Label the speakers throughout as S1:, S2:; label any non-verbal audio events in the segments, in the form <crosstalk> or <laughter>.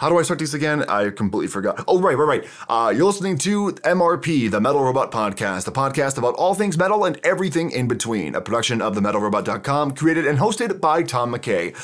S1: How do I start these again? I completely forgot. Oh, right, right, right. Uh, you're listening to MRP, the Metal Robot Podcast, a podcast about all things metal and everything in between. A production of themetalrobot.com, created and hosted by Tom McKay.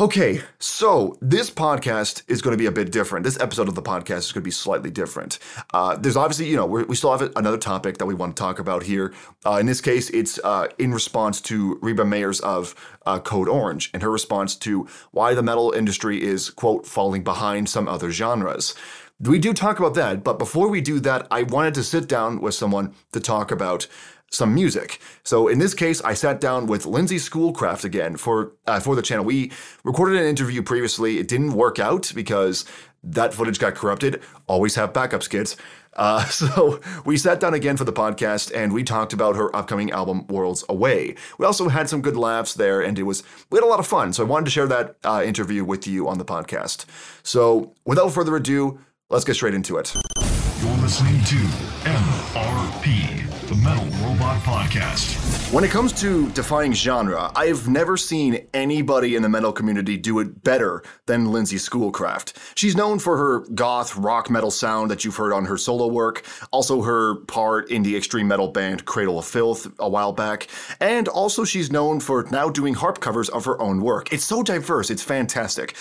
S1: Okay, so this podcast is going to be a bit different. This episode of the podcast is going to be slightly different. Uh, there's obviously, you know, we still have another topic that we want to talk about here. Uh, in this case, it's uh, in response to Reba Meyers of uh, Code Orange and her response to why the metal industry is, quote, falling behind some other genres. We do talk about that, but before we do that, I wanted to sit down with someone to talk about some music. So in this case, I sat down with Lindsay Schoolcraft again for uh, for the channel. We recorded an interview previously. It didn't work out because that footage got corrupted. Always have backup skits. Uh, <laughs> so we sat down again for the podcast and we talked about her upcoming album Worlds Away. We also had some good laughs there and it was we had a lot of fun. So I wanted to share that uh, interview with you on the podcast. So without further ado, let's get straight into it.
S2: You're listening to MRP Metal Robot Podcast.
S1: When it comes to defining genre, I've never seen anybody in the metal community do it better than Lindsay Schoolcraft. She's known for her goth rock metal sound that you've heard on her solo work, also her part in the extreme metal band Cradle of Filth a while back, and also she's known for now doing harp covers of her own work. It's so diverse, it's fantastic.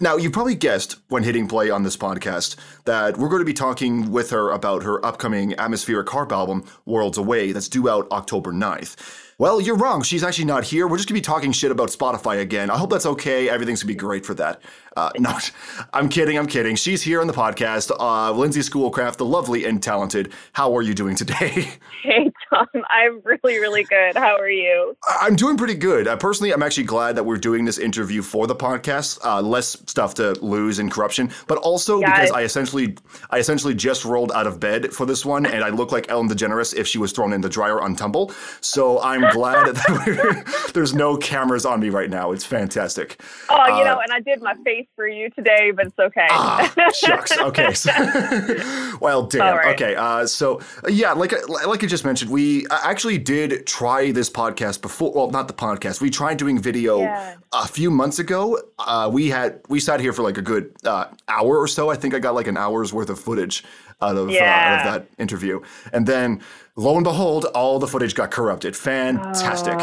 S1: Now, you probably guessed when hitting play on this podcast that we're going to be talking with her about her upcoming atmospheric harp album, Worlds Away, that's due out October 9th. Well, you're wrong. She's actually not here. We're just going to be talking shit about Spotify again. I hope that's okay. Everything's going to be great for that. Uh, no, <laughs> I'm kidding. I'm kidding. She's here on the podcast. Uh, Lindsay Schoolcraft, the lovely and talented. How are you doing today? <laughs>
S3: Hey, Tom. I'm really, really good. How are you?
S1: I'm doing pretty good. Uh, personally, I'm actually glad that we're doing this interview for the podcast. Uh, less stuff to lose in corruption, but also yes. because I essentially, I essentially just rolled out of bed for this one, and I look like Ellen DeGeneres if she was thrown in the dryer on tumble. So I'm <laughs> glad that there's no cameras on me right now. It's fantastic.
S3: Oh, you uh, know, and I did my face for you today, but it's okay.
S1: ah, shucks. <laughs> Okay. <laughs> Well, damn. Right. Okay. Uh, so yeah, like like I just mentioned, we actually did try this podcast before. Well, not the podcast. We tried doing video yeah. a few months ago. Uh, we had we sat here for like a good uh, hour or so. I think I got like an hour's worth of footage out of, yeah. out of that interview, and then lo and behold, all the footage got corrupted. Fantastic.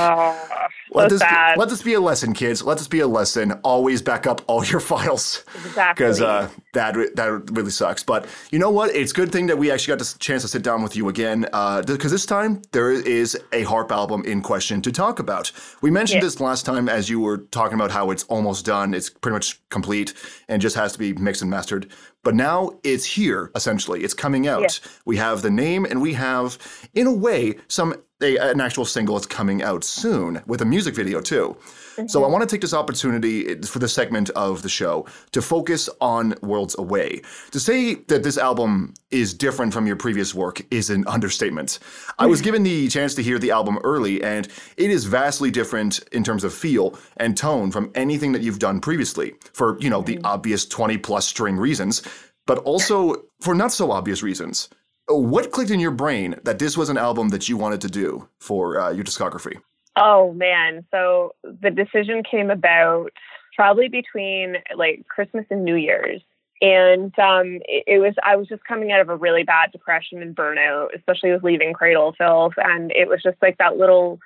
S1: Let
S3: so
S1: this
S3: sad.
S1: Be, let this be a lesson, kids. Let this be a lesson. Always back up all <laughs> your files.
S3: Exactly.
S1: Because uh, that that really sucks. But you know what? It's a good thing that we actually got the chance to sit down with you again. Because uh, this time there is a harp album in question to talk about. We mentioned yeah. this last time as you were talking about how it's almost done. It's pretty much complete and just has to be mixed and mastered. But now it's here, essentially. It's coming out. Yeah. We have the name and we have, in a way, some a, an actual single that's coming out soon with a music video too. So I want to take this opportunity for the segment of the show to focus on Worlds Away. To say that this album is different from your previous work is an understatement. I was given the chance to hear the album early, and it is vastly different in terms of feel and tone from anything that you've done previously, for, you know, the mm-hmm. obvious 20 plus string reasons, but also for not so obvious reasons. What clicked in your brain that this was an album that you wanted to do for uh, your discography?
S3: Oh man, so the decision came about probably between like Christmas and New Year's. And um, it, it, was I was just coming out of a really bad depression and burnout, especially with leaving Cradle Filth, and it was just like that little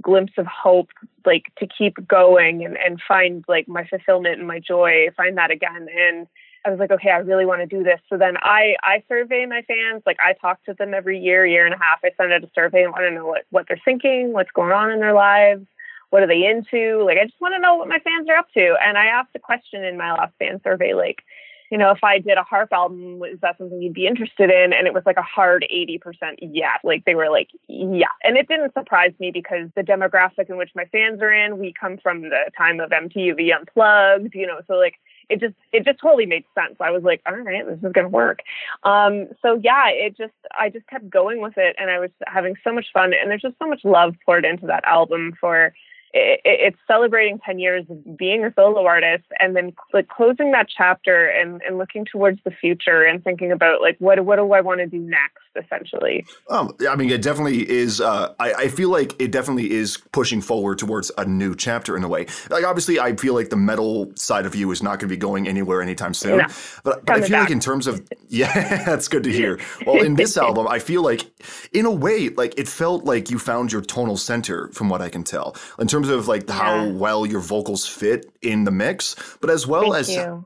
S3: glimpse of hope, like to keep going and and find like my fulfillment and my joy, find that again. And I was like, okay, I really want to do this. So then I I survey my fans. Like I talk to them every year, year and a half. I send out a survey and want to know what what they're thinking, what's going on in their lives, what are they into. Like I just want to know what my fans are up to. And I asked a question in my last fan survey, like, you know, if I did a harp album, is that something you'd be interested in? And it was like a hard 80% yeah. Like they were like, yeah. And it didn't surprise me because the demographic in which my fans are in, we come from the time of MTV Unplugged, you know, so like it just it just totally made sense. I was like, all right, this is gonna work. Um, so yeah, it just I just kept going with it, and I was having so much fun. And there's just so much love poured into that album for it, it's celebrating 10 years of being a solo artist and then like closing that chapter and, and looking towards the future and thinking about like what what do I want to do next essentially.
S1: Um, I mean, it definitely is. Uh, I, I feel like it definitely is pushing forward towards a new chapter in a way. Like, obviously, I feel like the metal side of you is not going to be going anywhere anytime soon. No, but, but I feel back. like in terms of <laughs> yeah, that's good to hear. <laughs> Well, in this album, I feel like in a way, like it felt like you found your tonal center, from what I can tell, in terms of like yeah. how well your vocals fit in the mix, but as well
S3: Thank
S1: as
S3: you.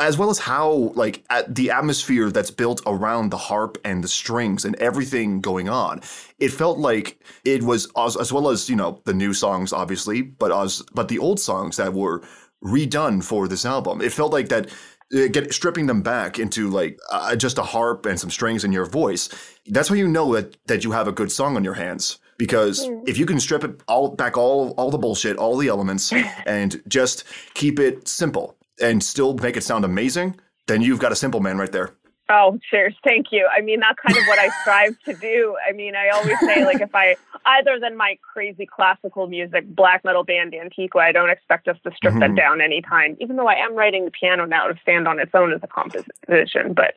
S1: as well as how like the atmosphere that's built around the harp and the strings and everything going on it felt like it was as, as well as you know the new songs obviously but as but the old songs that were redone for this album. It felt like that uh, get stripping them back into like uh, just a harp and some strings in your voice that's how you know that that you have a good song on your hands because if you can strip it all back all all the bullshit all the elements and just keep it simple and still make it sound amazing, then you've got a simple man right there.
S3: Oh, cheers. Thank you. I mean, that's kind of what I strive to do. I mean, I always say, like, if I, other than my crazy classical music, black metal band Antiqua, I don't expect us to strip mm-hmm. that down anytime, even though I am writing the piano now to stand on its own as a composition. But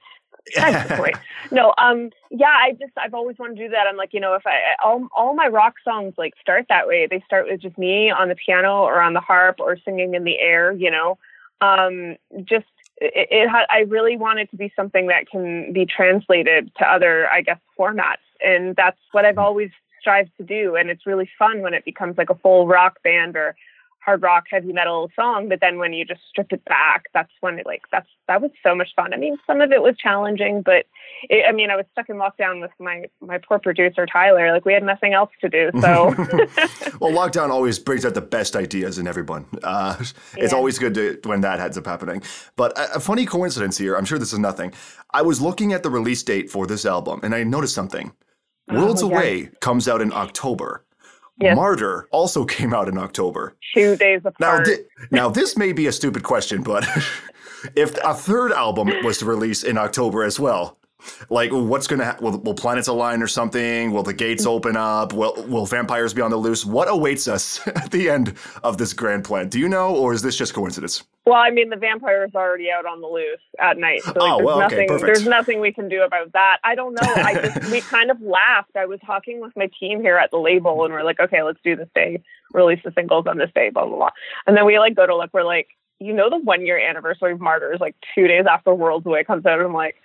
S3: that's the point. No, um, yeah, I just, I've always wanted to do that. I'm like, you know, if I, all, all my rock songs like start that way, they start with just me on the piano or on the harp or singing in the air, you know um, just it, it I really want it to be something that can be translated to other, I guess, formats, and that's what I've always strived to do. And it's really fun when it becomes like a full rock band or hard rock, heavy metal song. But then when you just strip it back, that's when it like that's that was so much fun. I mean, some of it was challenging, but it, I mean, I was stuck in lockdown with my my poor producer Tyler. Like we had nothing else to do. So <laughs>
S1: well, lockdown always brings out the best ideas in everyone. Uh, it's yeah. always good to when that ends up happening. But a, a funny coincidence here. I'm sure this is nothing. I was looking at the release date for this album, and I noticed something. Worlds oh, Away comes out in October. Yes. Martyr also <laughs> came out in October.
S3: Two days apart.
S1: Now, th- now this may be a stupid question, but <laughs> if a third album was to release in October as well, like what's going to happen? Will, will planets align or something? Will the gates mm. open up? Will will vampires be on the loose? What awaits us <laughs> at the end of this grand plan? Do you know, or is this just coincidence?
S3: Well, I mean, the vampire's already out on the loose at night. So like, oh, well, okay, nothing, perfect. There's nothing we can do about that. I don't know. I just <laughs> we kind of laughed. I was talking with my team here at the label, and we're like, okay, let's do this day, release the singles on this day, blah blah blah. And then we like go to look. We're like, you know, the one year anniversary of Martyrs, like two days after World's Away comes out. And I'm like,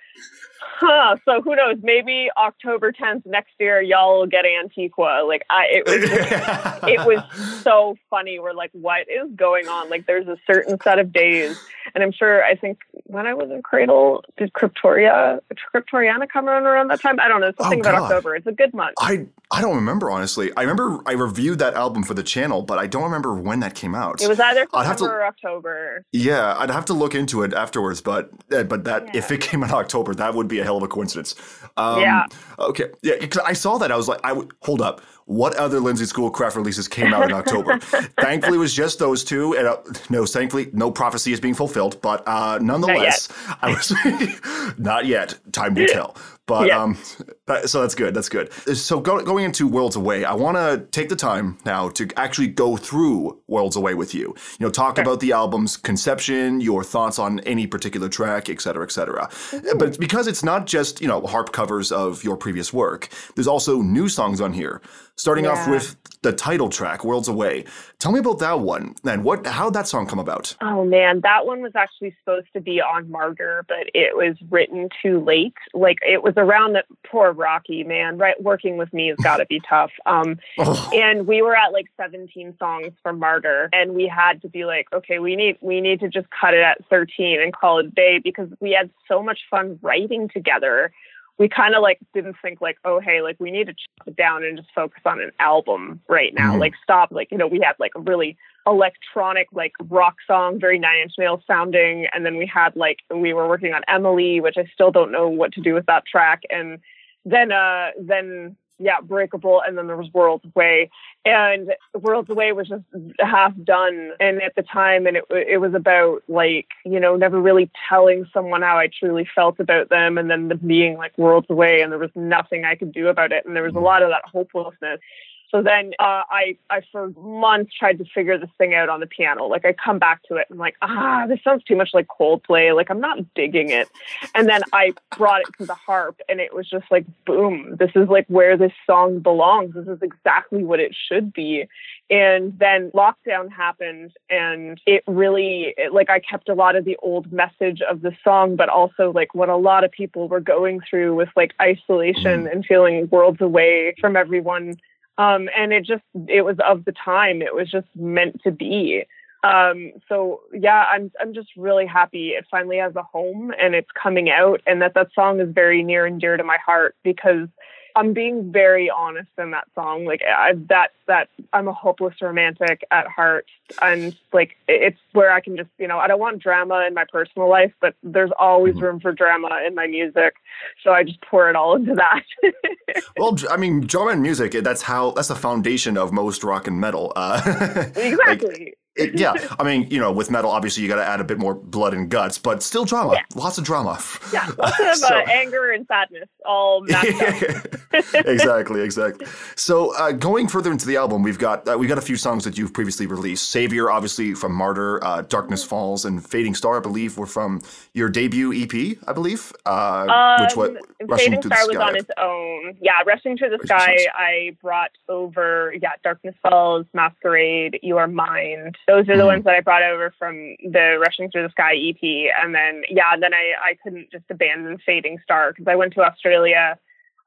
S3: Huh. So who knows? Maybe October 10th next year, y'all will get Antiqua. Like I, it was, <laughs> it was so funny. We're like, what is going on? Like there's a certain set of days, and I'm sure. I think when I was in Cradle, did Cryptoria, Cryptoriana come around around that time? I don't know. Something oh, about October. It's a good month.
S1: I I don't remember honestly. I remember I reviewed that album for the channel, but I don't remember when that came out.
S3: It was either September or October.
S1: Yeah, I'd have to look into it afterwards. But uh, but that yeah. if it came in October, that would be a hell of a coincidence.
S3: Um, yeah.
S1: Okay. Yeah. Because I saw that, I was like, I would hold up. What other Lindsay Schoolcraft releases came out in <laughs> October? thankfully, it was just those two. And uh, no, thankfully, no prophecy is being fulfilled. But uh, nonetheless, I was <laughs> not yet. Time will tell. But yeah. um, so that's good. That's good. So go, going into Worlds Away, I want to take the time now to actually go through Worlds Away with you. You know, talk about the album's conception, your thoughts on any particular track, et cetera, et cetera. Mm-hmm. But because it's not just you know harp covers of your previous work, there's also new songs on here. Starting yeah. off with the title track, Worlds Away. Tell me about that one and what how did that song come about.
S3: Oh man, that one was actually supposed to be on Martyr, but it was written too late. Like it was around the poor Rocky, man. Right working with me has <laughs> gotta be tough. Um oh. and we were at like 17 songs for Martyr and we had to be like, okay, we need we need to just cut it at 13 and call it day because we had so much fun writing together we kind of like didn't think like, oh, hey, like we need to chop it down and just focus on an album right now. Mm-hmm. Like stop, like, you know, we had like a really electronic, like rock song, very nine inch nails sounding. And then we had like, we were working on Emily, which I still don't know what to do with that track. And then, uh, then yeah, Breakable, and then there was Worlds Away, and Worlds Away was just half done, and at the time, and it it was about like you know never really telling someone how I truly felt about them, and then the being like Worlds Away, and there was nothing I could do about it, and there was a mm. lot of that hopelessness. So then uh, I, I for months tried to figure this thing out on the piano. Like I come back to it, I'm like, ah, this sounds too much like Coldplay. Like I'm not digging it. And then I brought it to the harp, and it was just like, boom, this is like where this song belongs. This is exactly what it should be. And then lockdown happened, and it really, it, like, I kept a lot of the old message of the song, but also like what a lot of people were going through with like isolation and feeling worlds away from everyone. Um, and it just, it was of the time. It was just meant to be. Um, so yeah, I'm I'm just really happy it finally has a home and it's coming out, and that that song is very near and dear to my heart because I'm being very honest in that song. Like I, that, that I'm a hopeless romantic at heart, and like it's where I can just, you know, I don't want drama in my personal life, but there's always mm-hmm. room for drama in my music, so I just pour it all into that. <laughs>
S1: well, I mean, drama and music, that's how that's the foundation of most rock and metal. Uh, <laughs>
S3: exactly.
S1: Like, it, yeah, I mean, you know, with metal, obviously you got to add a bit more blood and guts, but still drama, yeah. lots of drama.
S3: Yeah, <laughs> lots of so, uh, anger and sadness, all <laughs>
S1: exactly, exactly. So uh, going further into the album, we've got uh, we got a few songs that you've previously released. Savior, obviously from Martyr, uh, Darkness Falls, and Fading Star, I believe, were from your debut EP, I believe.
S3: Uh, um, which what Fading Star was on its own. Yeah, Rushing to the Sky. I brought over yeah, Darkness Falls, Masquerade, You Are Mind those are the mm-hmm. ones that I brought over from the Rushing Through the Sky EP. And then, yeah, then I, I couldn't just abandon Fading Star because I went to Australia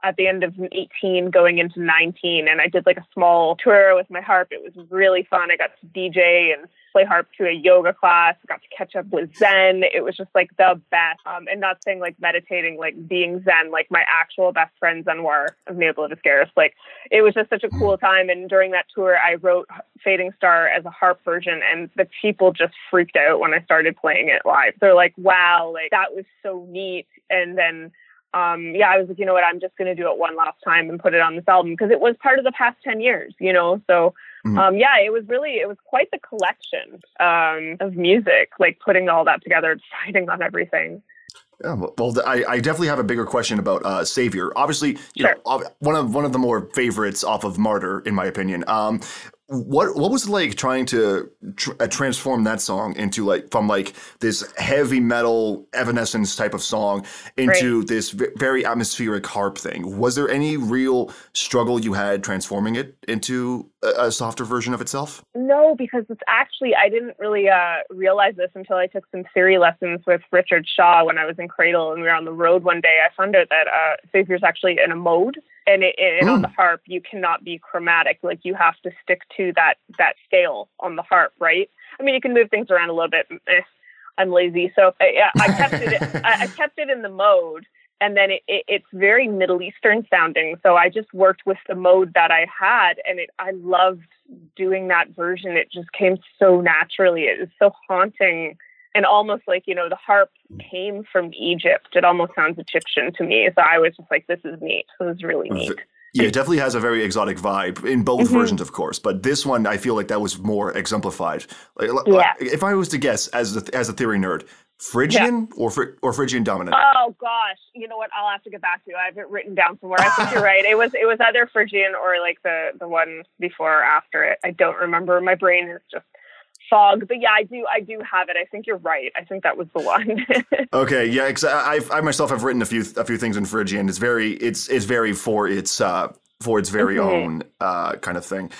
S3: at the end of 18 going into 19 and I did like a small tour with my harp. It was really fun. I got to DJ and play harp to a yoga class, got to catch up with Xen. It was just like the best. Um, and not saying like meditating, like being Zen, like my actual best friend Xen Xenoyr of Neopla Like it was just such a cool time. And during that tour, I wrote Fading Star as a harp version and the people just freaked out when I started playing it live. They're like, wow, like that was so neat. And then um, yeah, I was like, you know what, I'm just going to do it one last time and put it on this album because it was part of the past 10 years, you know? So, mm-hmm. um, yeah, it was really, it was quite the collection um, of music, like putting all that together, <laughs> deciding on everything.
S1: Yeah, well, I, I definitely have a bigger question about uh, Savior. Obviously, you sure. know, one of one of the more favorites off of Martyr, in my opinion. Um, what what was it like trying to tr- uh, transform that song into like from like this heavy metal evanescence type of song into right. this v- very atmospheric harp thing? Was there any real struggle you had transforming it into a, a, softer version of itself?
S3: No because it's actually i didn't really uh, realize this until i took some theory lessons with richard shaw when i was in cradle and we were on the road one day. I found out that uh, savior's actually in a mode and, it, and on the harp you cannot be chromatic. Like you have to stick to that that scale on the harp right i mean you can move things around a little bit eh, i'm lazy so I, I kept it I kept it in the mode and then it, it, it's very middle eastern sounding so i just worked with the mode that i had and it i loved doing that version it just came so naturally it was so haunting and almost like you know the harp came from Egypt. It almost sounds Egyptian to me. So I was just like, this is neat. This is really neat.
S1: Yeah, it definitely has a very exotic vibe in both mm-hmm. versions, of course. But this one, I feel like that was more exemplified. Like, yeah. If I was to guess, as a, as a theory nerd, Phrygian yeah. or or Phrygian dominant?
S3: Oh gosh, you know what? I'll have to get back to. You. I have it written down somewhere. I think you're right. It was it was either Phrygian or like the the one before or after it. I don't remember. My brain is just fog. But yeah, I do I do have it. I think you're right. I think that was the one. <laughs>
S1: okay, yeah, I, I myself have written a few a few things in Phrygian. It's very it's it's very for its uh for its very mm-hmm. own uh kind of thing.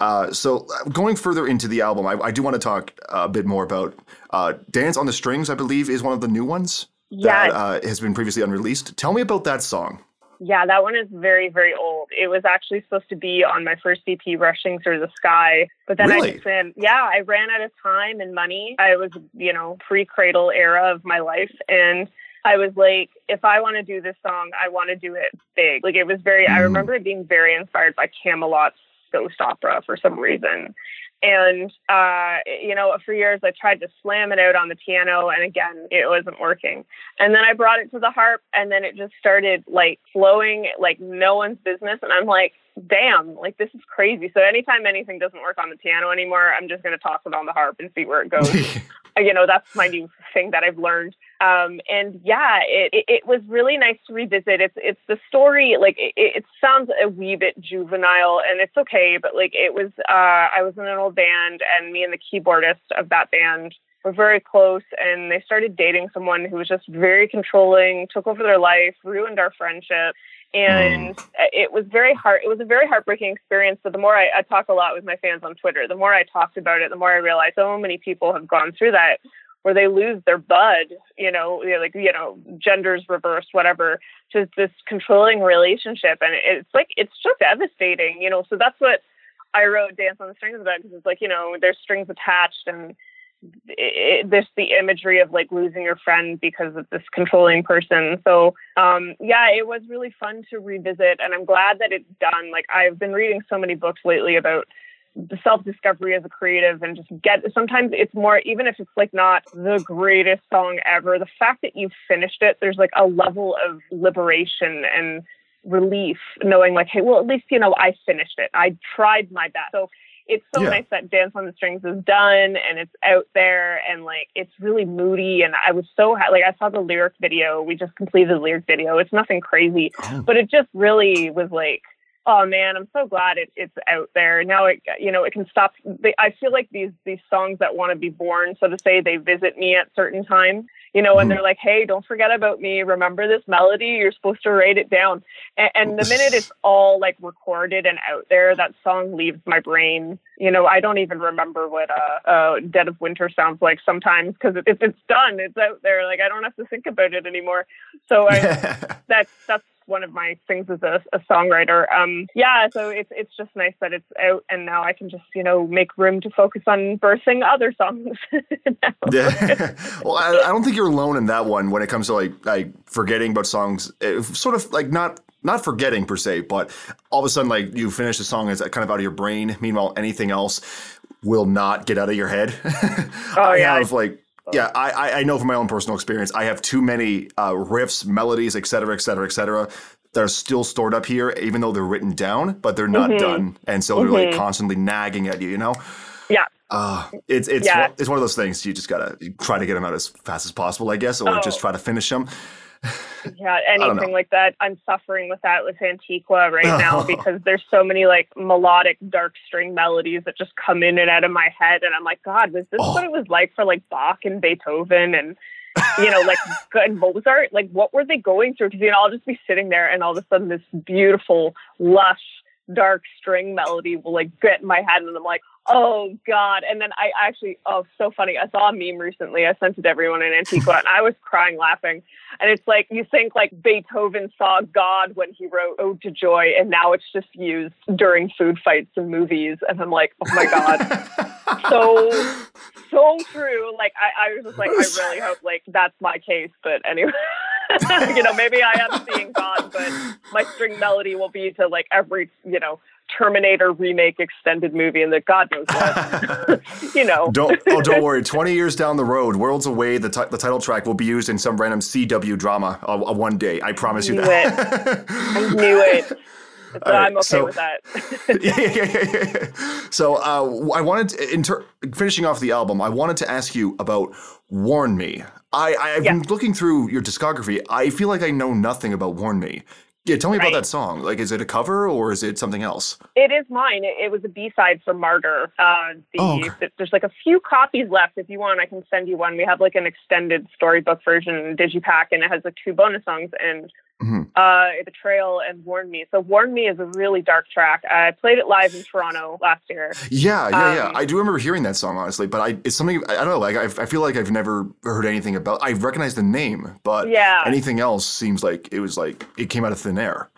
S1: Uh, so going further into the album, I, I do want to talk a bit more about uh, "Dance on the Strings." I believe is one of the new ones
S3: that
S1: uh, has been previously unreleased. Tell me about that song.
S3: Yeah, that one is very, very old. It was actually supposed to be on my first EP, Rushing Through the Sky. But then
S1: really?
S3: I just ran, yeah, I ran out of time and money. I was, you know, pre cradle era of my life. And I was like, if I want to do this song, I want to do it big. Like it was very, mm. I remember it being very inspired by Kamelot's ghost opera for some reason. And, uh, you know, for years I tried to slam it out on the piano and again, it wasn't working. And then I brought it to the harp and then it just started like flowing like no one's business. And I'm like, damn, like this is crazy. So anytime anything doesn't work on the piano anymore, I'm just going to toss it on the harp and see where it goes. <laughs> you know, that's my new thing that I've learned. Um, and yeah, it, it, was really nice to revisit. It's it's the story like it, it, sounds a wee bit juvenile, and it's okay. But like it was, uh, I was in an old band, and me and the keyboardist of that band were very close, and they started dating someone who was just very controlling, took over their life, ruined our friendship and mm. it was very hard. It was a very heartbreaking experience. But the more I, I, talk a lot with my fans on Twitter, the more I talked about it, the more I realized so many people have gone through that, where they lose their bud, you know, like you know, genders reversed, whatever, just this controlling relationship, and it's like it's just devastating, you know. So that's what I wrote "Dance on the Strings" about because it's like you know, there's strings attached and it, this the imagery of like losing your friend because of this controlling person. So um, yeah, it was really fun to revisit, and I'm glad that it's done. Like I've been reading so many books lately about self discovery as a creative and just get sometimes it's more even if it's like not the greatest song ever the fact that you've finished it there's like a level of liberation and relief knowing like hey well at least you know i finished it i tried my best so it's so yeah. nice that Dance on the Strings is done and it's out there and like it's really moody. And I was so ha- like I saw the lyric video. We just completed the lyric video. It's nothing crazy, oh. but it just really was like, oh man, I'm so glad it, it's out there now. It you know it can stop. They, I feel like these these songs that want to be born, so to say, they visit me at certain times you know, and mm-hmm. they're like, hey, don't forget about me. Remember this melody. You're supposed to write it down. And, and the minute it's all like recorded and out there, that song leaves my brain. You know, I don't even remember what uh, uh, Dead of Winter sounds like sometimes because it, it's done. It's out there. Like I don't have to think about it anymore. So I, <laughs> that's that's one of my things as a, a songwriter. Um, yeah, so it's it's just nice that it's out, and now I can just you know make room to focus on birthing other songs. <laughs>
S1: yeah, <laughs> well, I, I, don't think you're alone in that one when it comes to like like forgetting about songs. It, sort of like not not forgetting per se, but all of a sudden like you finish the song, it's kind of out of your brain. Meanwhile, anything else will not get out of your head. <laughs>
S3: oh I yeah,
S1: have like yeah, I, I know from my own personal experience, I have too many uh, riffs, melodies, et cetera, et cetera, et cetera, that are still stored up here, even though they're written down, but they're not mm-hmm. done, and so mm-hmm. they're like mm-hmm. constantly nagging at you, you know?
S3: Yeah.
S1: Uh, it's it's yeah. it's one of those things you just gotta try to get them out as fast as possible, I guess, or oh. just try to finish them
S3: yeah, anything like that. I'm suffering with that with Antiqua right <laughs> now because there's so many like melodic dark string melodies that just come in and out of my head, and I'm like, God, was this oh. what it was like for like Bach and Beethoven and you know, like <laughs> and Mozart? Like, what were they going through? Because you know, I'll just be sitting there, and all of a sudden, this beautiful, lush, dark string melody will like get in my head, and I'm like, Oh God! And then I actually, oh, so funny. I saw a meme recently. I sent it to everyone in Antiqua, and I was crying laughing. And it's like you think like Beethoven saw God when he wrote "Ode to Joy," and now it's just used during food fights and movies. And I'm like, oh my God, <laughs> so so true. Like I, I was just like, I really hope like that's my case. But anyway. <laughs> you know, maybe I am seeing God, but my string melody will be to like every, you know, Terminator remake extended movie, and that God knows what. <laughs> you know.
S1: Don't oh, don't worry. <laughs> Twenty years down the road, worlds away, the, t- the title track will be used in some random CW drama uh, uh, one day. I promise you
S3: that. I knew it. <laughs> So right, I'm okay so, with that.
S1: yeah, yeah, yeah, So uh, I wanted, to, in ter- finishing off the album, I wanted to ask you about "Warn Me." I, I've been looking through your discography. I feel like I know nothing about "Warn Me." Yeah, tell me right. about that song. Like, is it a cover or is it something else?
S3: It is mine. It, it was a B side for Martyr. Uh, the, oh, okay. There's like a few copies left. If you want, I can send you one. We have like an extended storybook version digipack, and it has like two bonus songs. And mm-hmm. uh, Betrayal and Warn Me. So Warn Me is a really dark track. I played it live in Toronto last year.
S1: Yeah, yeah, um, yeah. I do remember hearing that song honestly, but I it's something I don't know. Like I, I feel like I've never heard anything about. I recognize the name, but yeah. anything else seems like it was like it came out of thin air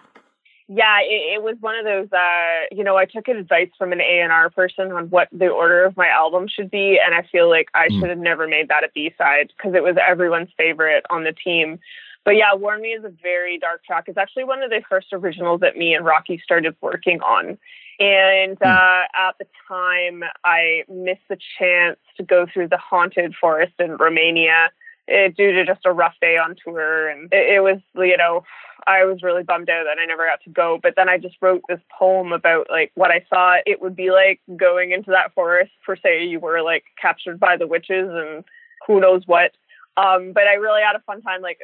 S3: yeah, it, it, was one of those. Uh, you know, I took advice from an A and R person on what the order of my album should be, and I feel like I mm. should have never made that a B side because it was everyone's favorite on the team. But yeah, Warn Me is a very dark track. It's actually one of the first originals that me and Rocky started working on. And hmm. uh, at the time, I missed the chance to go through the haunted forest in Romania it, due to just a rough day on tour. And it, it was, you know, I was really bummed out that I never got to go. But then I just wrote this poem about like what I thought it would be like going into that forest for say you were like captured by the witches and who knows what Um, but I really had a fun time, like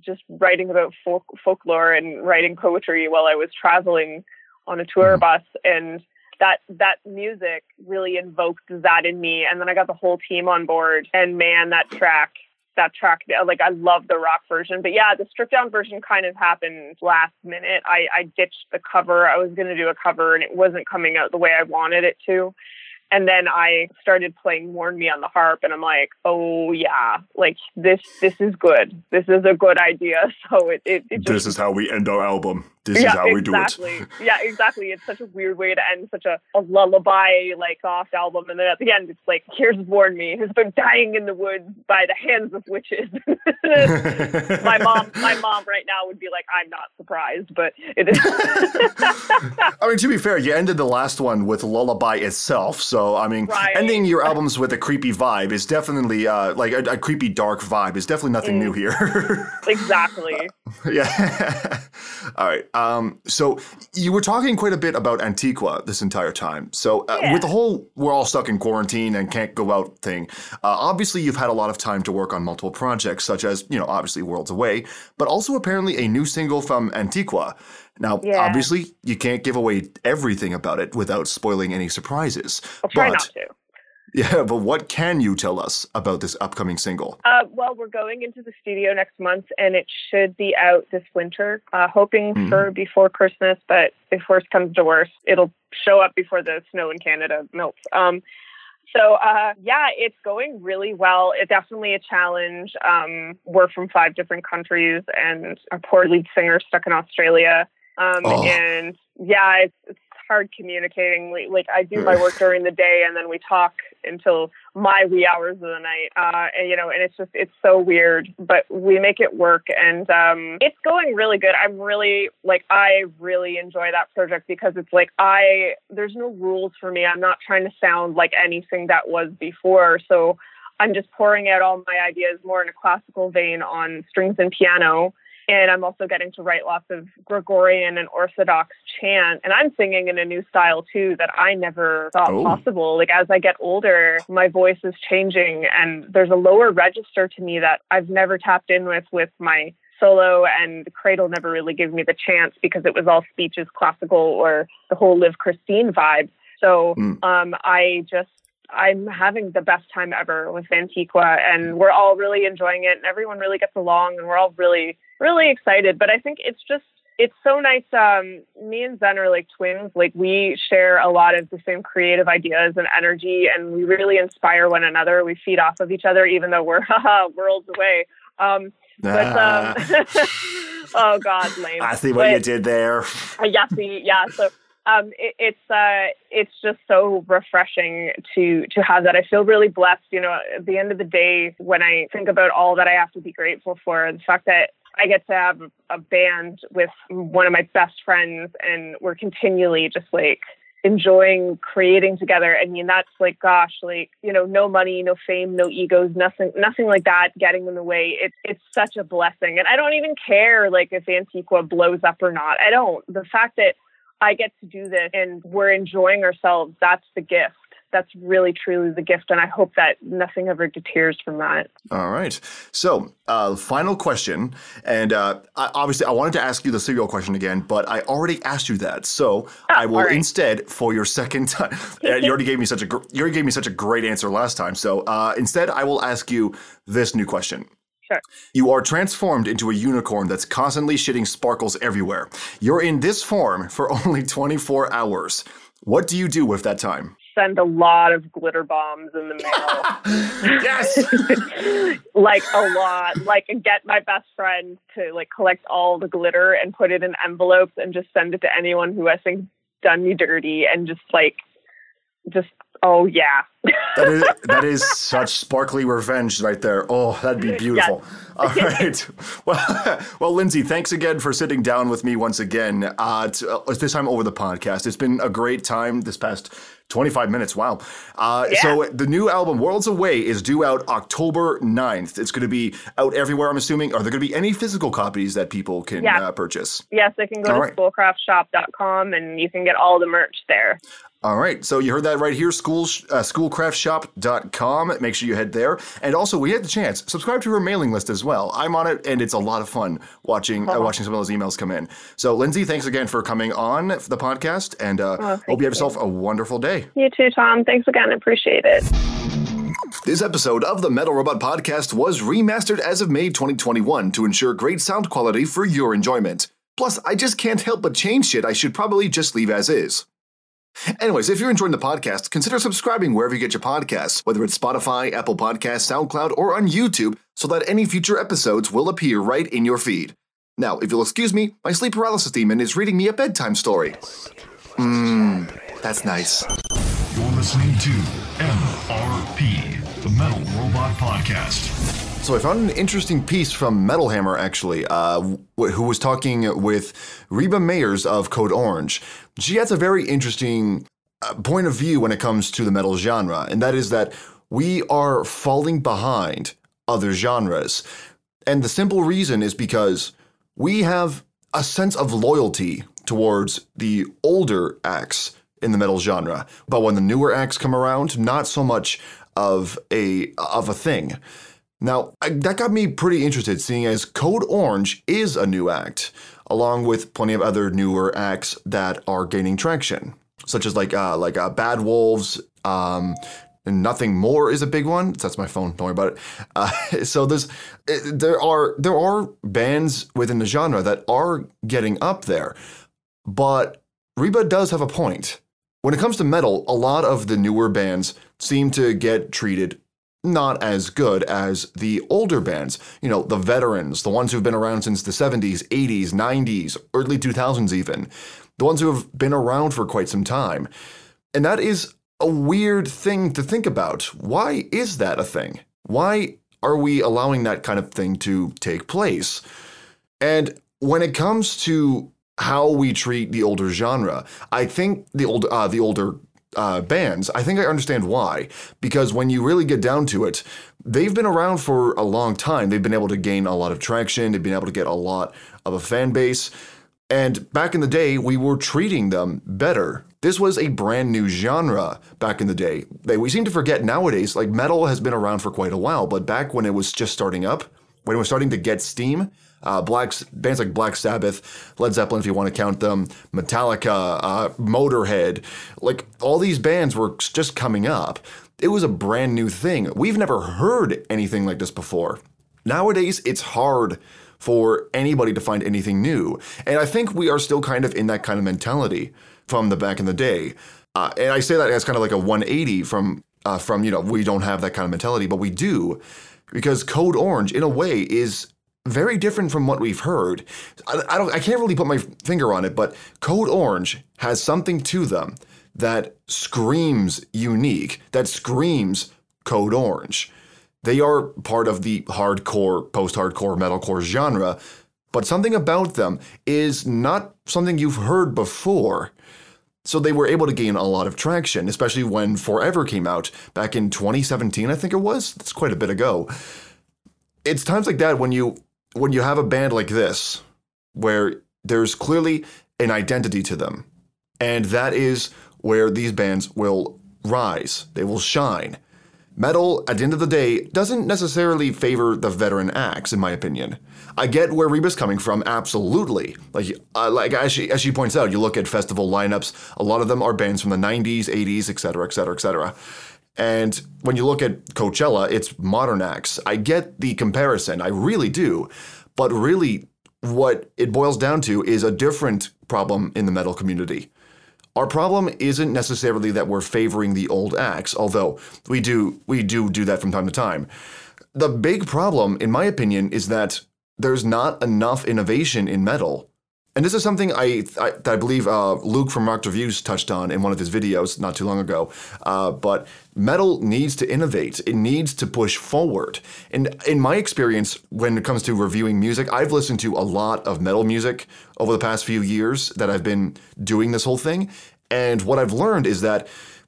S3: just writing about folk, folklore and writing poetry while I was traveling on a tour mm-hmm. bus. And that that music really invoked that in me. And then I got the whole team on board. And man, that track that track like I love the rock version. But yeah, the stripped down version kind of happened last minute. I, I ditched the cover. I was gonna do a cover and it wasn't coming out the way I wanted it to. And then I started playing Warn Me on the harp and I'm like, oh yeah, like this this is good. This is a good idea. <laughs> So it, it, it
S1: just, This is how we end our album. This
S3: yeah,
S1: is how
S3: exactly.
S1: we do it. <laughs>
S3: yeah, exactly. It's such a weird way to end such a, a lullaby, like soft album, and then at the end, it's like, "Here's warn me, who's been dying in the woods by the hands of witches." <laughs> my mom, my mom, right now would be like, "I'm not surprised," but it is.
S1: I mean, to be fair, you ended the last one with lullaby itself, so I mean, right. ending your albums with a creepy vibe is definitely uh, like a, a, creepy, dark vibe is definitely nothing mm. new here. <laughs>
S3: exactly.
S1: Uh, <laughs> yeah. <laughs> All right. Um, so you were talking quite a bit about Antiqua this entire time. So uh, yeah. with the whole "we're all stuck in quarantine and can't go out" thing, uh, obviously you've had a lot of time to work on multiple projects, such as you know, obviously Worlds Away, but also apparently a new single from Antiqua. Now, yeah. obviously, you can't give away everything about it without spoiling any surprises.
S3: I'll try but, not to. <laughs>
S1: Yeah, but what can you tell us about this upcoming single?
S3: Uh, well, we're going into the studio next month, and it should be out this winter. Uh, hoping mm-hmm. for before Christmas, but if worst comes to worst, it'll show up before the snow in Canada melts. Um, so uh, yeah, it's going really well. It's definitely a challenge. Um, we're from five different countries, and our poor lead singer stuck in Australia. Um, oh. And yeah, it's, it's hard communicating. Like I do my work during the day, and then we talk until my wee hours of the night. Uh, and, you know, and it's just it's so weird, but we make it work, and um, it's going really good. I'm really like I really enjoy that project because it's like I there's no rules for me. I'm not trying to sound like anything that was before, so. I'm just pouring out all my ideas more in a classical vein on strings and piano and I'm also getting to write lots of Gregorian and Orthodox chant. And I'm singing in a new style too that I never thought oh. possible. Like as I get older, my voice is changing and there's a lower register to me that I've never tapped in with with my solo and the Cradle never really gave me the chance because it was all speeches classical or the whole Liv Kristine vibe. So mm. um, I just I'm having the best time ever with Antiqua and we're all really enjoying it and everyone really gets along and we're all really, really excited. But I think it's just, it's so nice. Um, me and Xen are like twins. Like we share a lot of the same creative ideas and energy and we really inspire one another. We feed off of each other, even though we're <laughs> worlds away. Um, but, um, <laughs> oh God, lame.
S1: I see what but, you did there. <laughs>
S3: yeah, see, yeah. So, um, it, it's uh, it's just so refreshing to to have that. I feel really blessed. You know, at the end of the day, when I think about all that I have to be grateful for, the fact that I get to have a band with one of my best friends, and we're continually just like enjoying creating together. I mean, that's like, gosh, like, you know, no money, no fame, no egos, nothing, nothing like that getting in the way. It's, it's such a blessing. And I don't even care like if Antiqua blows up or not. I don't. The fact that I get to do this and we're enjoying ourselves. That's the gift. That's really truly the gift. And I hope that nothing ever deters from that.
S1: All right. So, uh, final question. And uh, I, obviously, I wanted to ask you the serial question again, but I already asked you that. So oh, I will right. instead, for your second time, <laughs> you already gave me such a you already gave me such a great answer last time. So uh, instead, I will ask you this new question.
S3: Sure.
S1: You are transformed into a unicorn that's constantly shitting sparkles everywhere. You're in this form for <laughs> only 24 hours. What do you do with that time?
S3: Send a lot of glitter bombs in the mail. <laughs>
S1: yes. <laughs>
S3: like a lot. Like get my best friend to like collect all the glitter and put it in envelopes and just send it to anyone who I think done me dirty and just like just Oh yeah.
S1: that is <laughs> that is such sparkly revenge right there. Oh, that'd be beautiful. Yes. All right. Well, well, Lindsay, thanks again for sitting down with me once again. Uh, to, uh, this time over the podcast. It's been a great time this past 25 minutes. Wow. Uh, yeah. So the new album, Worlds Away, is due out October 9th. It's going to be out everywhere, I'm assuming. Are there going to be any physical copies that people can yeah. uh, purchase?
S3: Yes, they can go all to right. and you can get all the merch there.
S1: All right, so you heard that right here, school, uh, schoolcraftshop.com. Make sure you head there. And also, we had the chance, subscribe to her mailing list as well. I'm on it, and it's a lot of fun watching uh, <laughs> watching some of those emails come in. So, Lindsay, thanks again for coming on the podcast, and uh,
S3: Oh,
S1: hope you have yourself a wonderful day.
S3: You too, Tom. Thanks again. Appreciate it.
S1: This episode of the Metal Robot Podcast was remastered as of May 2021 to ensure great sound quality for your enjoyment. Plus, I just can't help but change shit I should probably just leave as is. Anyways, if you're enjoying the podcast, consider subscribing wherever you get your podcasts, whether it's Spotify, Apple Podcasts, SoundCloud, or on YouTube, so that any future episodes will appear right in your feed. Now, if you'll excuse me, my sleep paralysis demon is reading me a bedtime story. Mmm, that's nice.
S2: You're listening to MRP, the Metal Robot Podcast.
S1: So I found an interesting piece from Metal Hammer, actually, uh, who was talking with Reba Meyers of Code Orange. She has a very interesting uh, point of view when it comes to the metal genre, and that is that we are falling behind other genres. And the simple reason is because we have a sense of loyalty towards the older acts in the metal genre, but when the newer acts come around, not so much of a of a thing. Now, I, that got me pretty interested, seeing as Code Orange is a new act, along with plenty of other newer acts that are gaining traction, such as like uh, like uh, Bad Wolves. Um, and Nothing More is a big one. That's my phone. Don't worry about it. Uh, <laughs> so there's eh, there are there are bands within the genre that are getting up there, but Reba does have a point. When it comes to metal, a lot of the newer bands seem to get treated not as good as the older bands. You know, the veterans, the ones who've been around since the 70s, 80s, 90s, early 2000s, even. The ones who have been around for quite some time. And that is a weird thing to think about. Why is that a thing? Why are we allowing that kind of thing to take place? And when it comes to how we treat the older genre, I think the old uh, the older uh, bands, I think I understand why. Because when you really get down to it, they've been around for a long time. They've been able to gain a lot of traction. They've been able to get a lot of a fan base. And back in the day, we were treating them better. This was a brand new genre back in the day. They, we seem to forget nowadays, like metal has been around for quite a while, but back when it was just starting up, when it was starting to get steam, uh, Black bands like Black Sabbath, Led Zeppelin, if you want to count them, Metallica, uh, Motorhead, like all these bands were just coming up. It was a brand new thing. We've never heard anything like this before. Nowadays, it's hard for anybody to find anything new, and I think we are still kind of in that kind of mentality from the back in the day. Uh, and I say that as kind of like a 180 from uh, from you know we don't have that kind of mentality, but we do because Code Orange, in a way, is very different from what we've heard. I, I don't, I can't really put my finger on it, but Code Orange has something to them that screams unique, that screams Code Orange. They are part of the hardcore, post-hardcore, metalcore genre, but something about them is not something you've heard before. So they were able to gain a lot of traction, especially when Forever came out back in 2017, I think it was. That's quite a bit ago. It's times like that when you when you have a band like this where there's clearly an identity to them. And that is where these bands will rise. They will shine. Metal, at the end of the day, doesn't necessarily favor the veteran acts, in my opinion. I get where Reba's coming from, absolutely. Like, uh, like as she as she points out, you look at festival lineups. A lot of them are bands from the '90s, '80s, etc., etc., etc. And when you look at Coachella, it's modern acts. I get the comparison, I really do. But really, what it boils down to is a different problem in the metal community. Our problem isn't necessarily that we're favoring the old acts, although we do we do do that from time to time. The big problem, in my opinion, is that there's not enough innovation in metal. And this is something I, I, that I believe uh, Luke from Rock Reviews touched on in one of his videos not too long ago. Uh, but metal needs to innovate. It needs to push forward. And in my experience, when it comes to reviewing music, I've listened to a lot of metal music over the past few years that I've been doing this whole thing. And what I've learned is that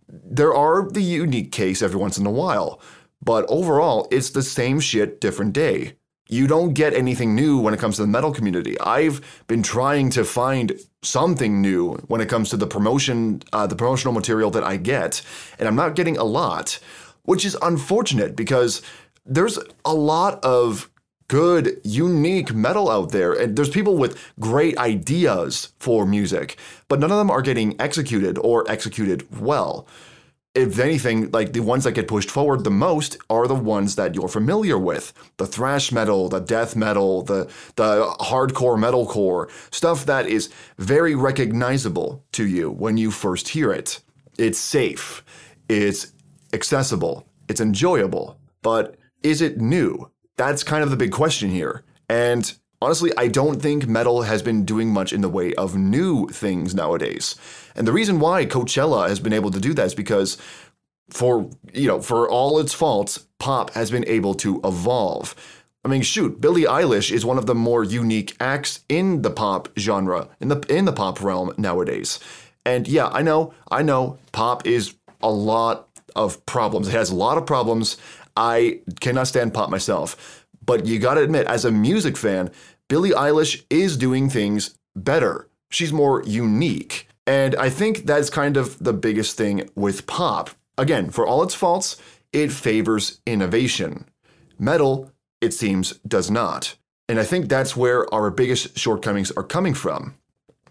S1: there are the unique case every once in a while. But overall, it's the same shit, different day. You don't get anything new when it comes to the metal community. I've been trying to find something new when it comes to the promotion, uh, the promotional material that I get, and I'm not getting a lot, which is unfortunate because there's a lot of good, unique metal out there, and there's people with great ideas for music, but none of them are getting executed or executed well if anything, like the ones that get pushed forward the most are the ones that you're familiar with. The thrash metal, the death metal, the the hardcore metalcore, stuff that is very recognizable to you when you first hear it. It's safe, it's accessible, it's enjoyable. But is it new? That's kind of the big question here. And honestly, I don't think metal has been doing much in the way of new things nowadays. And the reason why Coachella has been able to do that is because for you know, for all its faults, pop has been able to evolve. I mean, shoot, Billie Eilish is one of the more unique acts in the pop genre, in the in the pop realm nowadays. And yeah, I know, I know, pop is a lot of problems. It has a lot of problems. I cannot stand pop myself. But you gotta admit, as a music fan, Billie Eilish is doing things better. She's more unique. And I think that's kind of the biggest thing with pop. Again, for all its faults, it favors innovation. Metal, it seems, does not. And I think that's where our biggest shortcomings are coming from.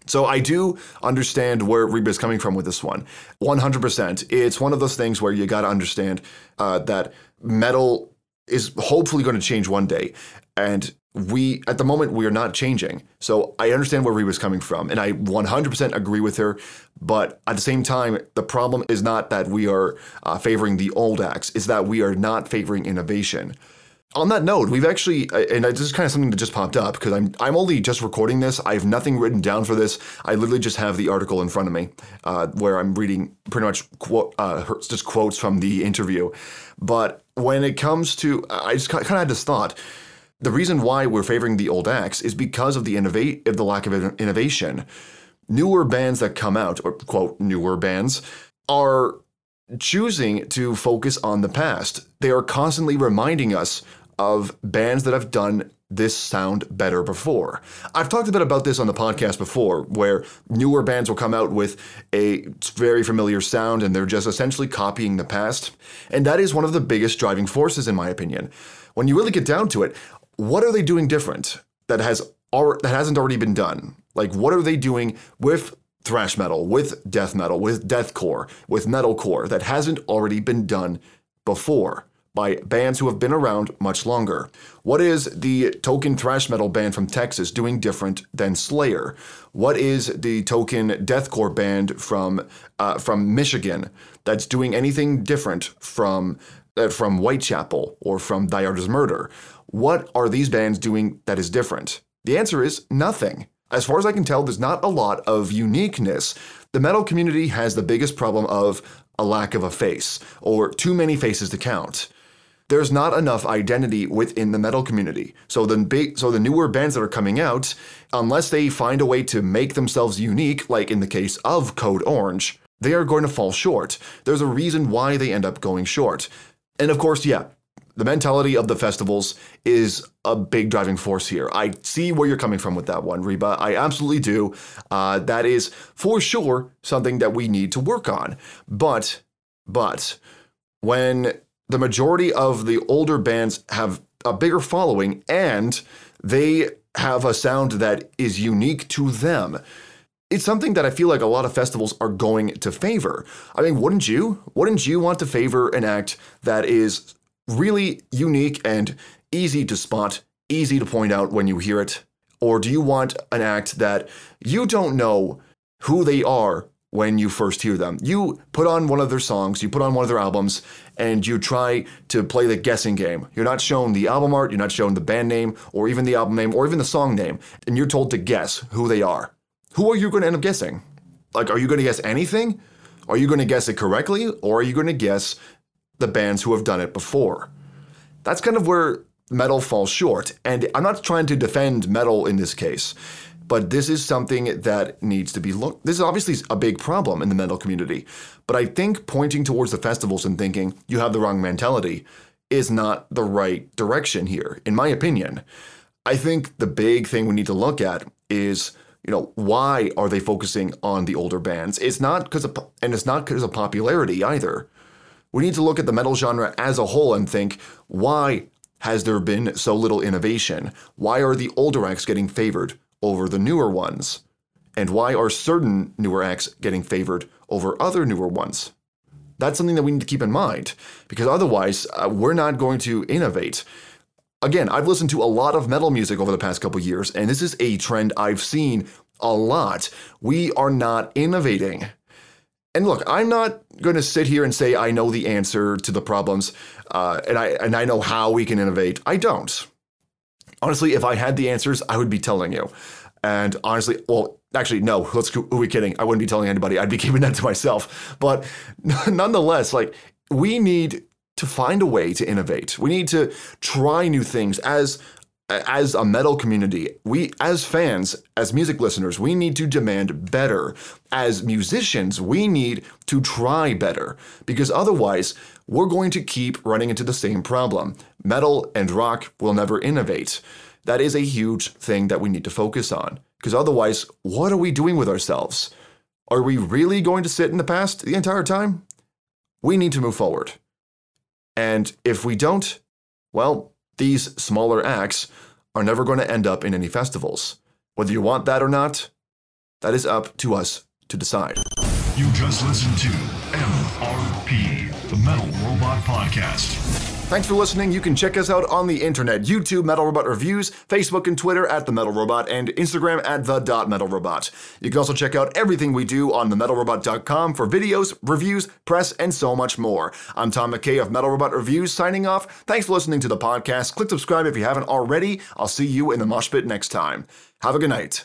S1: So I do understand where Reba is coming from with this one. 100%. It's one of those things where you got to understand uh, that metal is hopefully going to change one day. And we, at the moment, we are not changing. So I understand where Reba's coming from, and I 100% agree with her. But at the same time, the problem is not that we are uh, favoring the old acts, it's that we are not favoring innovation. On that note, we've actually, uh, and this is kind of something that just popped up because I'm I'm only just recording this. I have nothing written down for this. I literally just have the article in front of me, uh, where I'm reading pretty much quote, uh, just quotes from the interview. But when it comes to, I just kind of had this thought the reason why we're favoring the old acts is because of the innovate of the lack of innovation. Newer bands that come out, or quote newer bands, are choosing to focus on the past. They are constantly reminding us of bands that have done this sound better before. I've talked a bit about this on the podcast before, where newer bands will come out with a very familiar sound and they're just essentially copying the past. And that is one of the biggest driving forces, in my opinion. When you really get down to it, what are they doing different that has that hasn't already been done? Like what are they doing with thrash metal, with death metal, with deathcore, with metalcore that hasn't already been done before by bands who have been around much longer? What is the token thrash metal band from Texas doing different than Slayer? What is the token deathcore band from uh, from Michigan that's doing anything different from uh, from Whitechapel or from Thy Murder? What are these bands doing that is different? The answer is nothing. As far as I can tell, there's not a lot of uniqueness. The metal community has the biggest problem of a lack of a face, or too many faces to count. There's not enough identity within the metal community. So the so the newer bands that are coming out, unless they find a way to make themselves unique, like in the case of Code Orange, they are going to fall short. There's a reason why they end up going short. And of course, yeah, the mentality of the festivals is a big driving force here. I see where you're coming from with that one, Reba. I absolutely do. Uh, that is for sure something that we need to work on. But, but when the majority of the older bands have a bigger following and they have a sound that is unique to them, it's something that I feel like a lot of festivals are going to favor. I mean, wouldn't you? Wouldn't you want to favor an act that is really unique and easy to spot, easy to point out when you hear it? Or do you want an act that you don't know who they are when you first hear them? You put on one of their songs, you put on one of their albums, and you try to play the guessing game. You're not shown the album art, you're not shown the band name, or even the album name, or even the song name, and you're told to guess who they are. Who are you going to end up guessing? Like, are you going to guess anything? Are you going to guess it correctly, or are you going to guess the bands who have done it before. That's kind of where metal falls short. And I'm not trying to defend metal in this case, but this is something that needs to be looked. This is obviously a big problem in the metal community. But I think pointing towards the festivals and thinking you have the wrong mentality is not the right direction here, in my opinion. I think the big thing we need to look at is, you know, why are they focusing on the older bands? It's not because of, and it's not because of popularity either. We need to look at the metal genre as a whole and think, why has there been so little innovation? Why are the older acts getting favored over the newer ones? And why are certain newer acts getting favored over other newer ones? That's something that we need to keep in mind because otherwise, uh, we're not going to innovate. Again, I've listened to a lot of metal music over the past couple years, and this is a trend I've seen a lot. We are not innovating. And look, I'm not going to sit here and say I know the answer to the problems, uh, and I and I know how we can innovate. I don't. Honestly, if I had the answers, I would be telling you. And honestly, well, actually, no. Let's who are we kidding? I wouldn't be telling anybody. I'd be <laughs> keeping that to myself. But <laughs> nonetheless, like we need to find a way to innovate. We need to try new things as as a metal community, we as fans, as music listeners, we need to demand better. As musicians, we need to try better because otherwise, we're going to keep running into the same problem. Metal and rock will never innovate. That is a huge thing that we need to focus on because otherwise, what are we doing with ourselves? Are we really going to sit in the past the entire time? We need to move forward. And if we don't, well, these smaller acts are never going to end up in any festivals. Whether you want that or not, that is up to us to decide.
S2: You just listened to MRP, the Metal Robot Podcast.
S1: Thanks for listening. You can check us out on the internet YouTube, Metal Robot Reviews, Facebook and Twitter at The Metal Robot, and Instagram at The Dot Metal Robot. You can also check out everything we do on TheMetalRobot.com for videos, reviews, press, and so much more. I'm Tom McKay of Metal Robot Reviews signing off. Thanks for listening to the podcast. Click subscribe if you haven't already. I'll see you in the mosh pit next time. Have a good night.